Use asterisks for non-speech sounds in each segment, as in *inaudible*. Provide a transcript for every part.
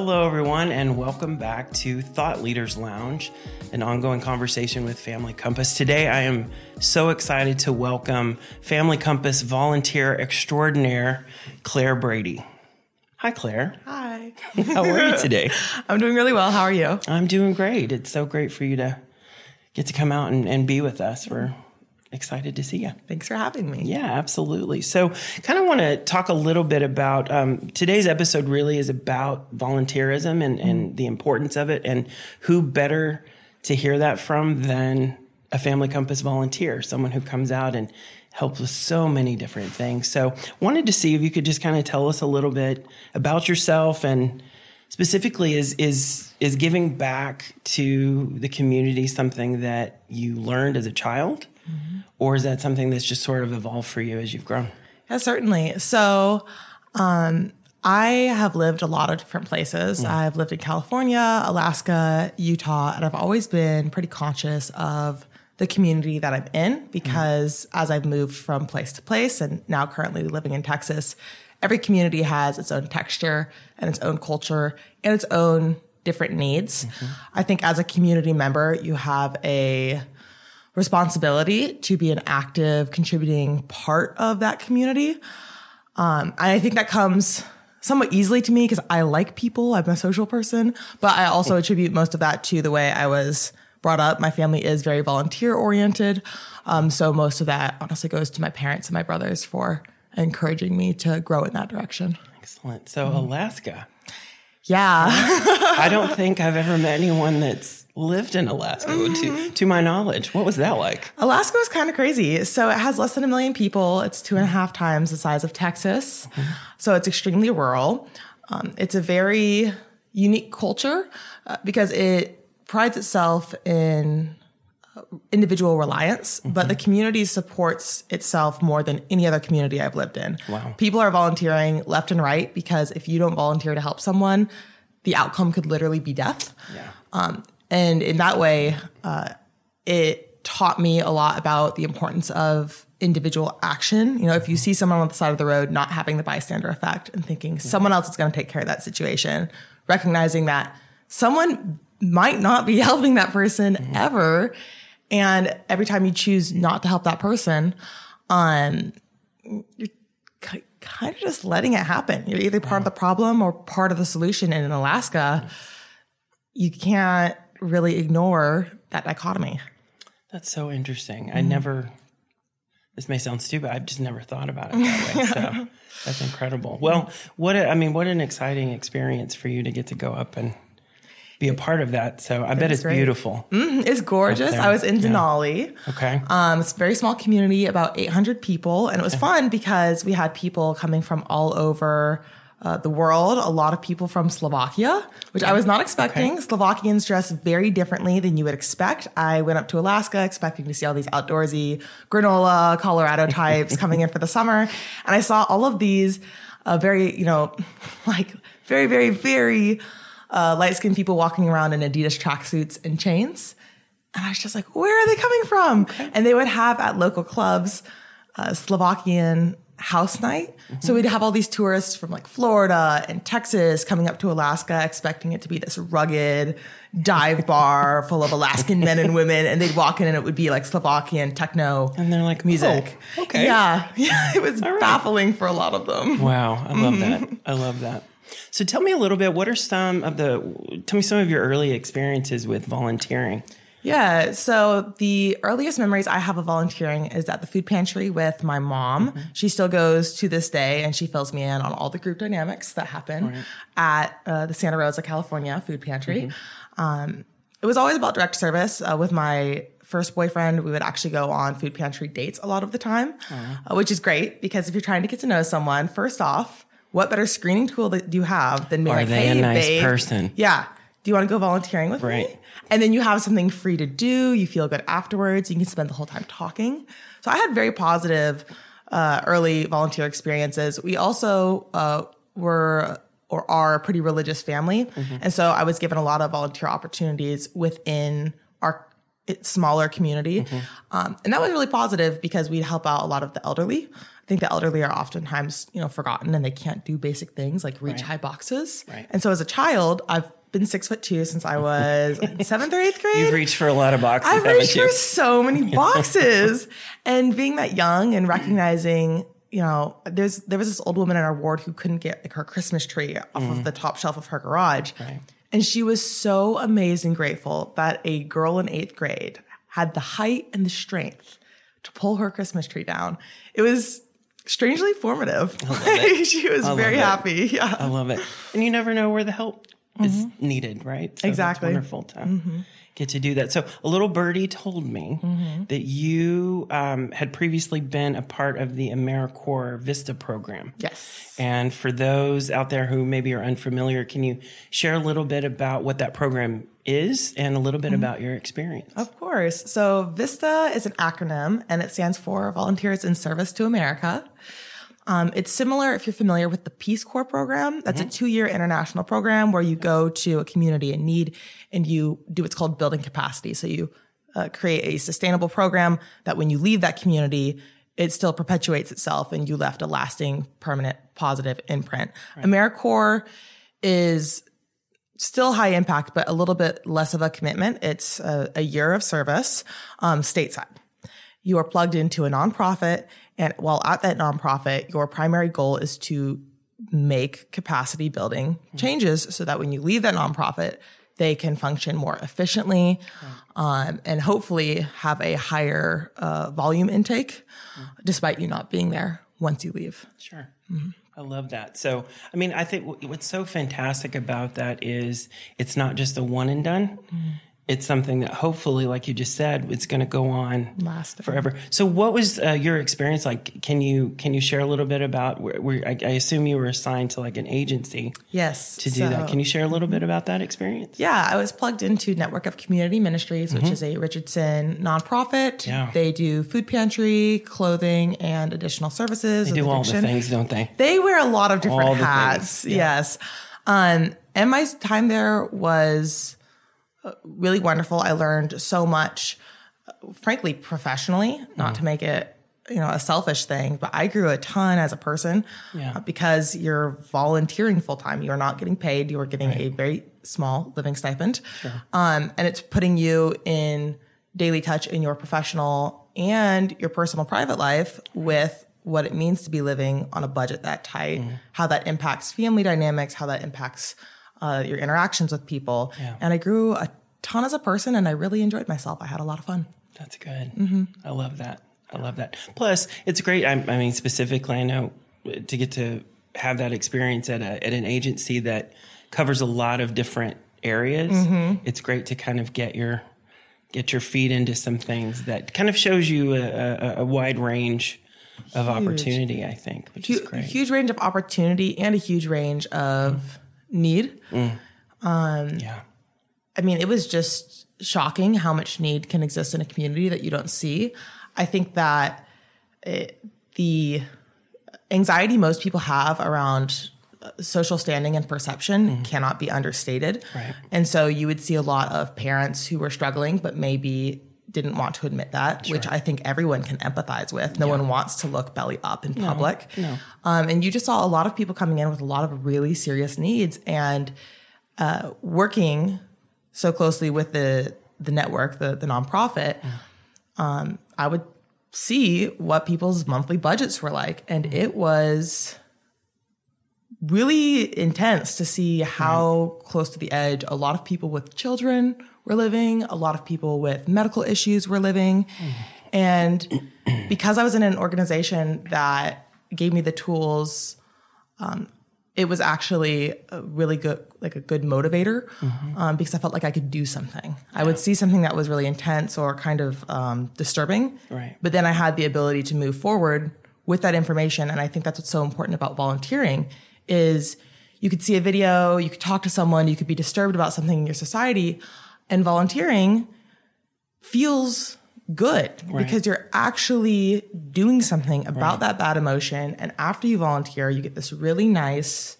Hello, everyone, and welcome back to Thought Leaders Lounge, an ongoing conversation with Family Compass. Today, I am so excited to welcome Family Compass volunteer extraordinaire, Claire Brady. Hi, Claire. Hi. How are you today? *laughs* I'm doing really well. How are you? I'm doing great. It's so great for you to get to come out and, and be with us. We're excited to see you. Thanks for having me. Yeah, absolutely. So, kind of want to talk a little bit about um, today's episode. Really is about volunteerism and, and the importance of it, and who better to hear that from than a Family Compass volunteer, someone who comes out and helps with so many different things. So, wanted to see if you could just kind of tell us a little bit about yourself and specifically is is is giving back to the community something that you learned as a child Mm-hmm. or is that something that's just sort of evolved for you as you've grown? Yeah, certainly. So, um, I have lived a lot of different places. Mm. I've lived in California, Alaska, Utah, and I've always been pretty conscious of the community that I'm in because mm. as I've moved from place to place and now currently living in Texas, every community has its own texture and its own culture and its own different needs. Mm-hmm. I think as a community member, you have a responsibility to be an active, contributing part of that community. Um, I think that comes somewhat easily to me because I like people. I'm a social person, but I also attribute most of that to the way I was brought up. My family is very volunteer oriented. Um, so most of that honestly goes to my parents and my brothers for encouraging me to grow in that direction. Excellent. So, Alaska. Yeah. *laughs* I don't think I've ever met anyone that's lived in Alaska, to, to my knowledge. What was that like? Alaska was kind of crazy. So it has less than a million people. It's two and a half times the size of Texas. So it's extremely rural. Um, it's a very unique culture uh, because it prides itself in individual reliance, but the community supports itself more than any other community I've lived in. Wow. People are volunteering left and right because if you don't volunteer to help someone, the outcome could literally be death. Yeah. Um, and in that way, uh, it taught me a lot about the importance of individual action. You know, if you see someone on the side of the road not having the bystander effect and thinking someone else is going to take care of that situation, recognizing that someone might not be *laughs* helping that person ever. And every time you choose not to help that person, um, you're ki- kind of just letting it happen. You're either part of the problem or part of the solution. And in Alaska, you can't really ignore that dichotomy. That's so interesting. I never, this may sound stupid, I've just never thought about it that way. *laughs* So, that's incredible. Well, what, a, I mean, what an exciting experience for you to get to go up and be a part of that. So, I bet it's great. beautiful. It's gorgeous. I was in Yeah. Denali. Okay. Um, it's a very small community, about 800 people. And it was fun because we had people coming from all over uh, the world, a lot of people from Slovakia, which I was not expecting. Slovakians dress very differently than you would expect. I went up to Alaska expecting to see all these outdoorsy granola, Colorado *laughs* types coming in for the summer. And I saw all of these uh, very, you know, *laughs* like very, very, very uh, light skinned people walking around in Adidas tracksuits and chains. And I was just like, where are they coming from? And they would have at local clubs uh, Slovakian house night. So mm-hmm. we'd have all these tourists from like Florida and Texas coming up to Alaska, expecting it to be this rugged dive bar *laughs* full of Alaskan men and women. And they'd walk in and it would be like Slovakian techno and they're like, music. "Oh, okay. Yeah. *laughs* Yeah. It was right. baffling for a lot of them. Wow, I love mm-hmm. that. I love that. So tell me a little bit. What are some of the? Tell me some of your early experiences with volunteering. Yeah. So the earliest memories I have of volunteering is at the food pantry with my mom. She still goes to this day and she fills me in on all the group dynamics that happen at uh, the Santa Rosa, California food pantry. Um, it was always about direct service. Uh, with my first boyfriend, we would actually go on food pantry dates a lot of the time, uh, which is great because if you're trying to get to know someone, first off, what better screening tool do you have than being Are like, they a nice babe, person? Yeah. Do you want to go volunteering with Right. me? And then you have something free to do. You feel good afterwards. You can spend the whole time talking. So I had very positive uh, early volunteer experiences. We also uh, were or are a pretty religious family. And so I was given a lot of volunteer opportunities within our smaller community. Um, and that was really positive because we'd help out a lot of the elderly. I think the elderly are oftentimes, you know, forgotten and they can't do basic things like reach high boxes. Right. And so as a child, I've been six foot two since I was seventh or eighth grade. You've reached for a lot of boxes, I've reached you? for so many *laughs* boxes. and being that young and recognizing, you know, there's there was this old woman in our ward who couldn't get like her Christmas tree off of the top shelf of her garage. Mm. Right. And she was so amazed and grateful that a girl in eighth grade had the height and the strength to pull her Christmas tree down. It was strangely formative. *laughs* she was very it. happy. *laughs* Yeah. I love it. And you never know where the help is needed, right? So Mm-hmm. Exactly. Mm-hmm. Wonderful to get to do that. So a little birdie told me Mm-hmm. that you um, had previously been a part of the AmeriCorps VISTA program. Yes. And for those out there who maybe are unfamiliar, can you share a little bit about what that program is and a little bit Mm-hmm. about your experience? Of course. So VISTA is an acronym and it stands for Volunteers in Service to America. Um, it's similar if you're familiar with the Peace Corps program. That's a two year international program where you go to a community in need and you do what's called building capacity. So you uh, create a sustainable program that when you leave that community, it still perpetuates itself and you left a lasting, permanent, positive imprint. AmeriCorps is still high impact, but a little bit less of a commitment. It's a, a year of service um, stateside. You are plugged into a nonprofit, and while at that nonprofit, your primary goal is to make capacity building changes so that when you leave that nonprofit, they can function more efficiently um, and hopefully have a higher uh, volume intake, despite you not being there once you leave. Sure. I love that. So, I mean, I think what's so fantastic about that is it's not just a one and done. It's something that hopefully, like you just said, it's going to go on Lasting. forever. So, what was uh, your experience like? Can you can you share a little bit about where, where I, I assume you were assigned to like an agency Yes. to do that? Can you share a little bit about that experience? Yeah, I was plugged into Network of Community Ministries, which is a Richardson nonprofit. Yeah. They do food pantry, clothing, and additional services. They do all the things, don't they? They wear a lot of different hats. things, Yes. Um, and my time there was really wonderful. I learned so much, uh, frankly, professionally, not to make it you know a selfish thing but i grew a ton as a person Yeah. uh, because you're volunteering full time you're not getting paid. You're getting a very small living stipend. Um, and it's putting you in daily touch in your professional and your personal private life with what it means to be living on a budget that tight how that impacts family dynamics how that impacts uh, your interactions with people and i grew a ton as a person and i really enjoyed myself i had a lot of fun That's good. Mm-hmm. I love that. I love that. Plus, it's great. I, I mean, specifically, I know to get to have that experience at a at an agency that covers a lot of different areas. Mm-hmm. It's great to kind of get your get your feet into some things that kind of shows you a, a, a wide range of opportunity. I think, which is Hu- great. huge range of opportunity and a huge range of need um yeah, I mean, it was just shocking how much need can exist in a community that you don't see. I think that it, the anxiety most people have around uh, social standing and perception cannot be understated. Right. And so you would see a lot of parents who were struggling, but maybe didn't want to admit that, which I think everyone can empathize with. No one wants to look belly up in public. no. Um, and you just saw a lot of people coming in with a lot of really serious needs and uh, working so closely with the the network, the the nonprofit. Um, I would see what people's monthly budgets were like, and it was really intense to see how close to the edge a lot of people with children were living, a lot of people with medical issues were living. And because I was in an organization that gave me the tools, um, it was actually a really good, like a good motivator, um, because I felt like I could do something. I would see something that was really intense or kind of um, disturbing, Right. but then I had the ability to move forward with that information. And I think that's what's so important about volunteering is you could see a video, you could talk to someone, you could be disturbed about something in your society, and volunteering feels good because you're actually doing something about that bad emotion. And after you volunteer, you get this really nice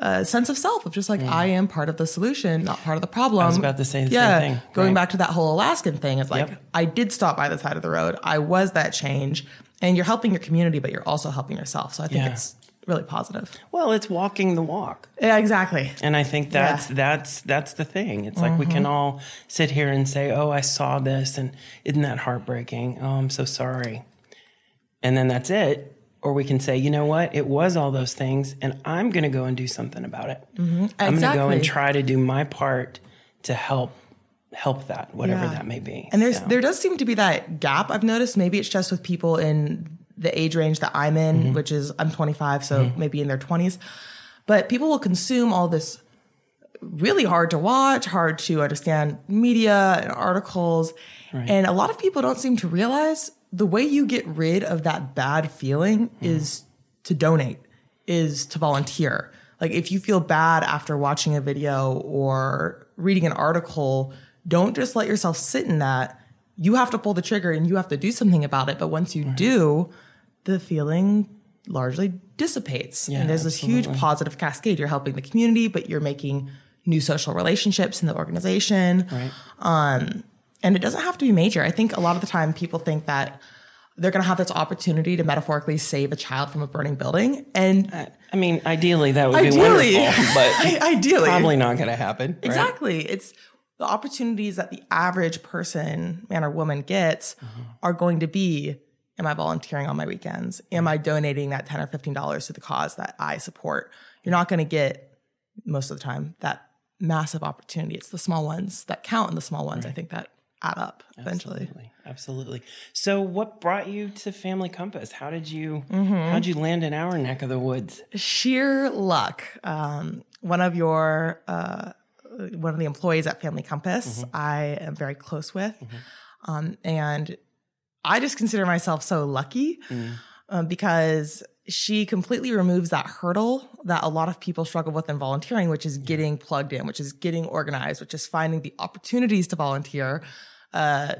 a sense of self of just like I am part of the solution, not part of the problem. I was about to say the yeah, same thing. Going right. back to that whole Alaskan thing, it's like Yep. I did stop by the side of the road. I was that change, and you're helping your community, but you're also helping yourself. So I think Yeah. it's really positive. Well, it's walking the walk. Yeah, exactly. And I think that's that's that's the thing. It's like we can mm-hmm. all sit here and say, "Oh, I saw this, and isn't that heartbreaking? Oh, I'm so sorry." And then that's it. Or we can say, "You know what? It was all those things, and I'm going to go and do something about it. Mm-hmm. I'm going to go and try to do my part to help help that, whatever Yeah. that may be." And there's So, there does seem to be that gap. I've noticed. Maybe it's just with people in the age range that I'm in, Mm-hmm. which is I'm 25, so maybe in their 20s. But people will consume all this really hard to watch, hard to understand media and articles, and a lot of people don't seem to realize the way you get rid of that bad feeling Mm-hmm. is to donate, is to volunteer. Like if you feel bad after watching a video or reading an article, don't just let yourself sit in that. You have to pull the trigger and you have to do something about it. But once you do, the feeling largely dissipates. Yeah, and there's this huge positive cascade. You're helping the community, but you're making new social relationships in the organization. right. And it doesn't have to be major. I think a lot of the time people think that they're going to have this opportunity to metaphorically save a child from a burning building. And I mean, ideally that would be wonderful, but *laughs* ideally. probably not going to happen. right? Exactly. It's the opportunities that the average person, man or woman, gets Mm-hmm. are going to be Am I volunteering on my weekends? Am I donating that 10 or $15 to the cause that I support? You're not going to get, most of the time, that massive opportunity. It's the small ones that count and the small ones, I think, that add up eventually. Absolutely. Absolutely. So what brought you to Family Compass? How did you Mm-hmm. how'd you land in our neck of the woods? sheer luck. Um, one of your uh, one of the employees at Family Compass, I am very close with, um, and I just consider myself so lucky um, because she completely removes that hurdle that a lot of people struggle with in volunteering, which is getting plugged in, which is getting organized, which is finding the opportunities to volunteer. Uh,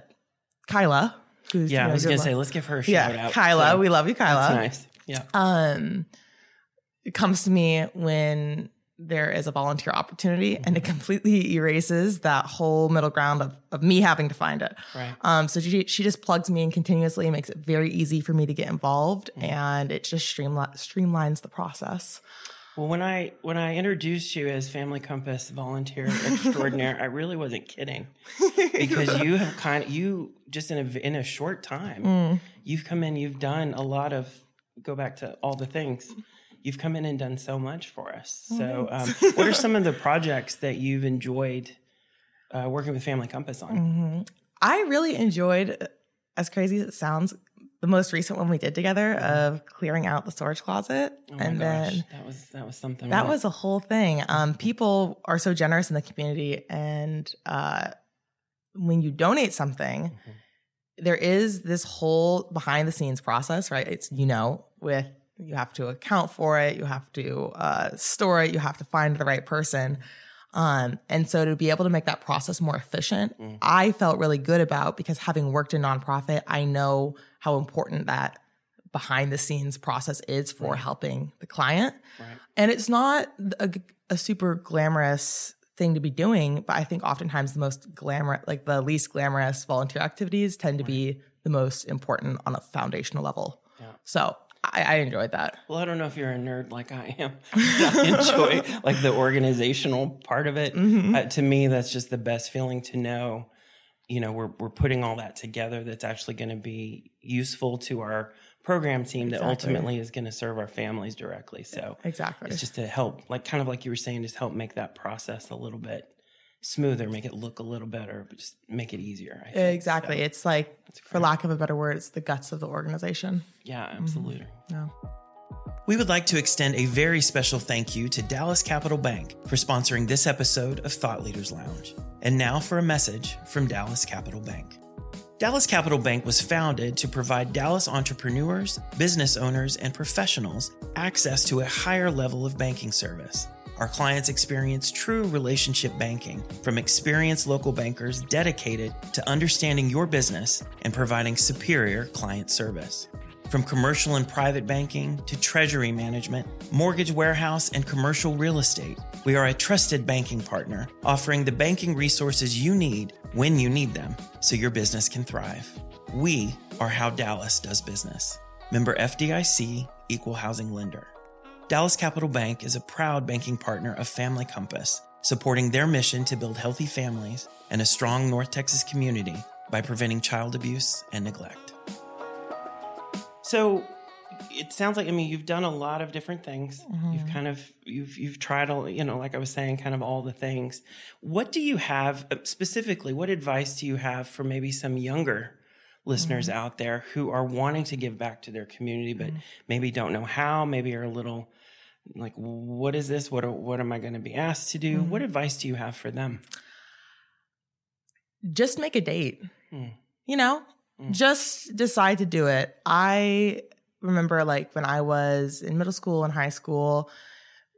Kyla, who's Yeah, you I was gonna lo- say let's give her a shout yeah, out. Kyla, So, we love you, Kyla that's nice. Yeah. um, it comes to me when there is a volunteer opportunity and it completely erases that whole middle ground of, of me having to find it. Right. Um, so she, she just plugs me in continuously, makes it very easy for me to get involved and it just streamli- streamlines the process. Well, when I when I introduced you as Family Compass volunteer extraordinaire, *laughs* I really wasn't kidding *laughs* because you have kind of you just in a in a short time Mm. you've come in, you've done a lot of go back to all the things. You've come in and done so much for us. Oh, So, um, what are *laughs* some of the projects that you've enjoyed uh, working with Family Compass on? Mm-hmm. I really enjoyed, as crazy as it sounds, the most recent one we did together of clearing out the storage closet. Oh my and gosh, then that was that was something. That right? was a whole thing. *laughs* Um, people are so generous in the community, and uh, when you donate something, there is this whole behind the scenes process, right? It's you know with you have to account for it, you have to uh, store it, you have to find the right person. Um, and so to be able to make that process more efficient, I felt really good about because having worked in nonprofit, I know how important that behind the scenes process is for helping the client. Right. And it's not a, a super glamorous thing to be doing, but I think oftentimes the most glamorous, like the least glamorous volunteer activities tend to be the most important on a foundational level. Yeah. So I, I enjoyed that. Well, I don't know if you're a nerd like I am. *laughs* *laughs* I enjoy like the organizational part of it. Mm-hmm. Uh, to me, that's just the best feeling to know. You know, we're we're putting all that together. That's actually going to be useful to our program team. That ultimately is going to serve our families directly. So Exactly. it's just to help, like kind of like you were saying, just help make that process a little bit smoother, make it look a little better, but just make it easier. I think. exactly. So, It's like, for lack of a better word, it's the guts of the organization. yeah, mm-hmm. absolutely. No. We would like to extend a very special thank you to Dallas Capital Bank for sponsoring this episode of Thought Leaders Lounge. And now for a message from Dallas Capital Bank. Dallas Capital Bank was founded to provide Dallas entrepreneurs, business owners, and professionals access to a higher level of banking service. Our clients experience true relationship banking from experienced local bankers dedicated to understanding your business and providing superior client service. From commercial and private banking to treasury management, mortgage warehouse, and commercial real estate, we are a trusted banking partner offering the banking resources you need when you need them so your business can thrive. We are how Dallas does business. Member FDIC, Equal Housing Lender. Dallas Capital Bank is a proud banking partner of Family Compass, supporting their mission to build healthy families and a strong North Texas community by preventing child abuse and neglect. So it sounds like I mean you've done a lot of different things. Mm-hmm. You've kind of you've you've tried all you know like I was saying kind of all the things. What do you have uh, specifically? What advice do you have for maybe some younger listeners Mm-hmm. out there who are wanting to give back to their community but maybe don't know how, maybe are a little like what is this? What what am I going to be asked to do? Mm-hmm. What advice do you have for them? just make a date. Hmm. You know, Mm. just decide to do it. I remember like when I was in middle school and high school,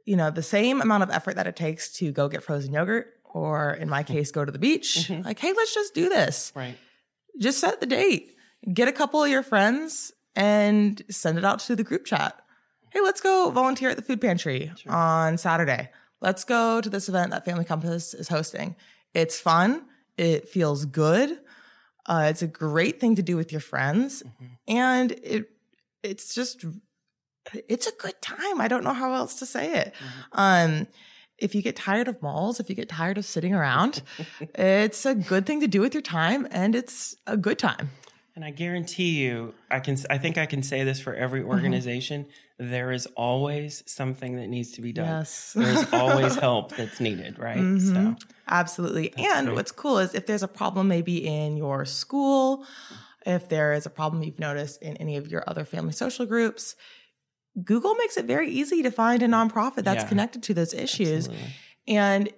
you know, the same amount of effort that it takes to go get frozen yogurt or in my *laughs* case go to the beach. Mhm. Like, hey, let's just do this. Right. Just set the date. Get a couple of your friends and send it out to the group chat. Hey, let's go volunteer at the food pantry Sure. on Saturday. Let's go to this event that Family Compass is hosting. It's fun. It feels good. Uh, it's a great thing to do with your friends, Mhm. and it it's just it's a good time. I don't know how else to say it. Um, if you get tired of malls, if you get tired of sitting around, *laughs* it's a good thing to do with your time, and it's a good time. And I guarantee you, I can. I think I can say this for Mm-hmm. every organization. There is always something that needs to be done. Yes. There's always *laughs* help that's needed, right? Mhm. So, Absolutely. and great. what's cool is if there's a problem maybe in your school, if there is a problem you've noticed in any of your other family social groups, Google makes it very easy to find a nonprofit that's Yeah. connected to those issues. absolutely. And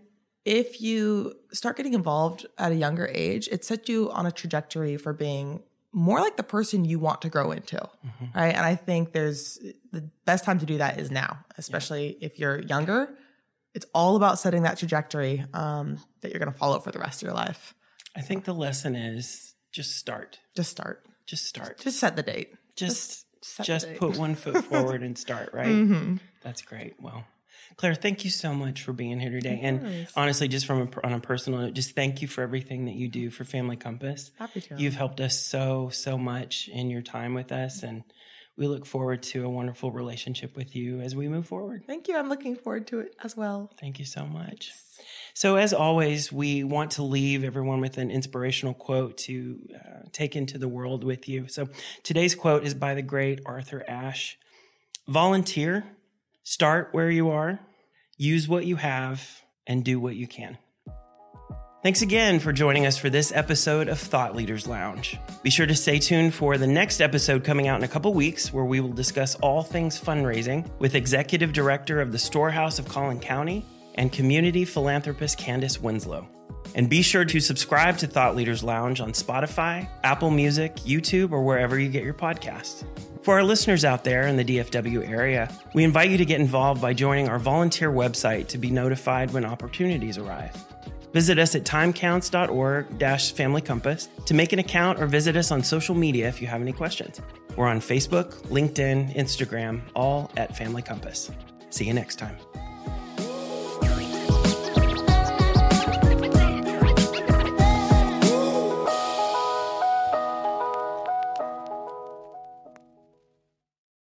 if you start getting involved at a younger age, it sets you on a trajectory for being more like the person you want to grow into. Mhm. Right. And I think there's the best time to do that is now, especially if you're younger. It's all about setting that trajectory um, that you're going to follow for the rest of your life. I think the lesson is just start. Just start. Just start. Just set the date. Just set just put one foot forward and start. *laughs* Right. Mhm. That's great. Well, Claire, thank you so much for being here today. And honestly, just from a, on a personal note, just thank you for everything that you do for Family Compass. Happy to. You've helped us so, so much in your time with us. And we look forward to a wonderful relationship with you as we move forward. Thank you. I'm looking forward to it as well. Thank you so much. So, as always, we want to leave everyone with an inspirational quote to uh, take into the world with you. So, today's quote is by the great Arthur Ashe Volunteer, start where you are, use what you have, and do what you can. Thanks again for joining us for this episode of Thought Leaders Lounge. Be sure to stay tuned for the next episode coming out in a couple weeks, where we will discuss all things fundraising with Executive Director of the Storehouse of Collin County and community philanthropist Candace Winslow. And be sure to subscribe to Thought Leaders Lounge on Spotify, Apple Music, YouTube, or wherever you get your podcasts. For our listeners out there in the DFW area, we invite you to get involved by joining our volunteer website to be notified when opportunities arise. Visit us at timecounts.org family compass to make an account or visit us on social media if you have any questions. We're on Facebook, LinkedIn, Instagram, all at Family Compass. See you next time.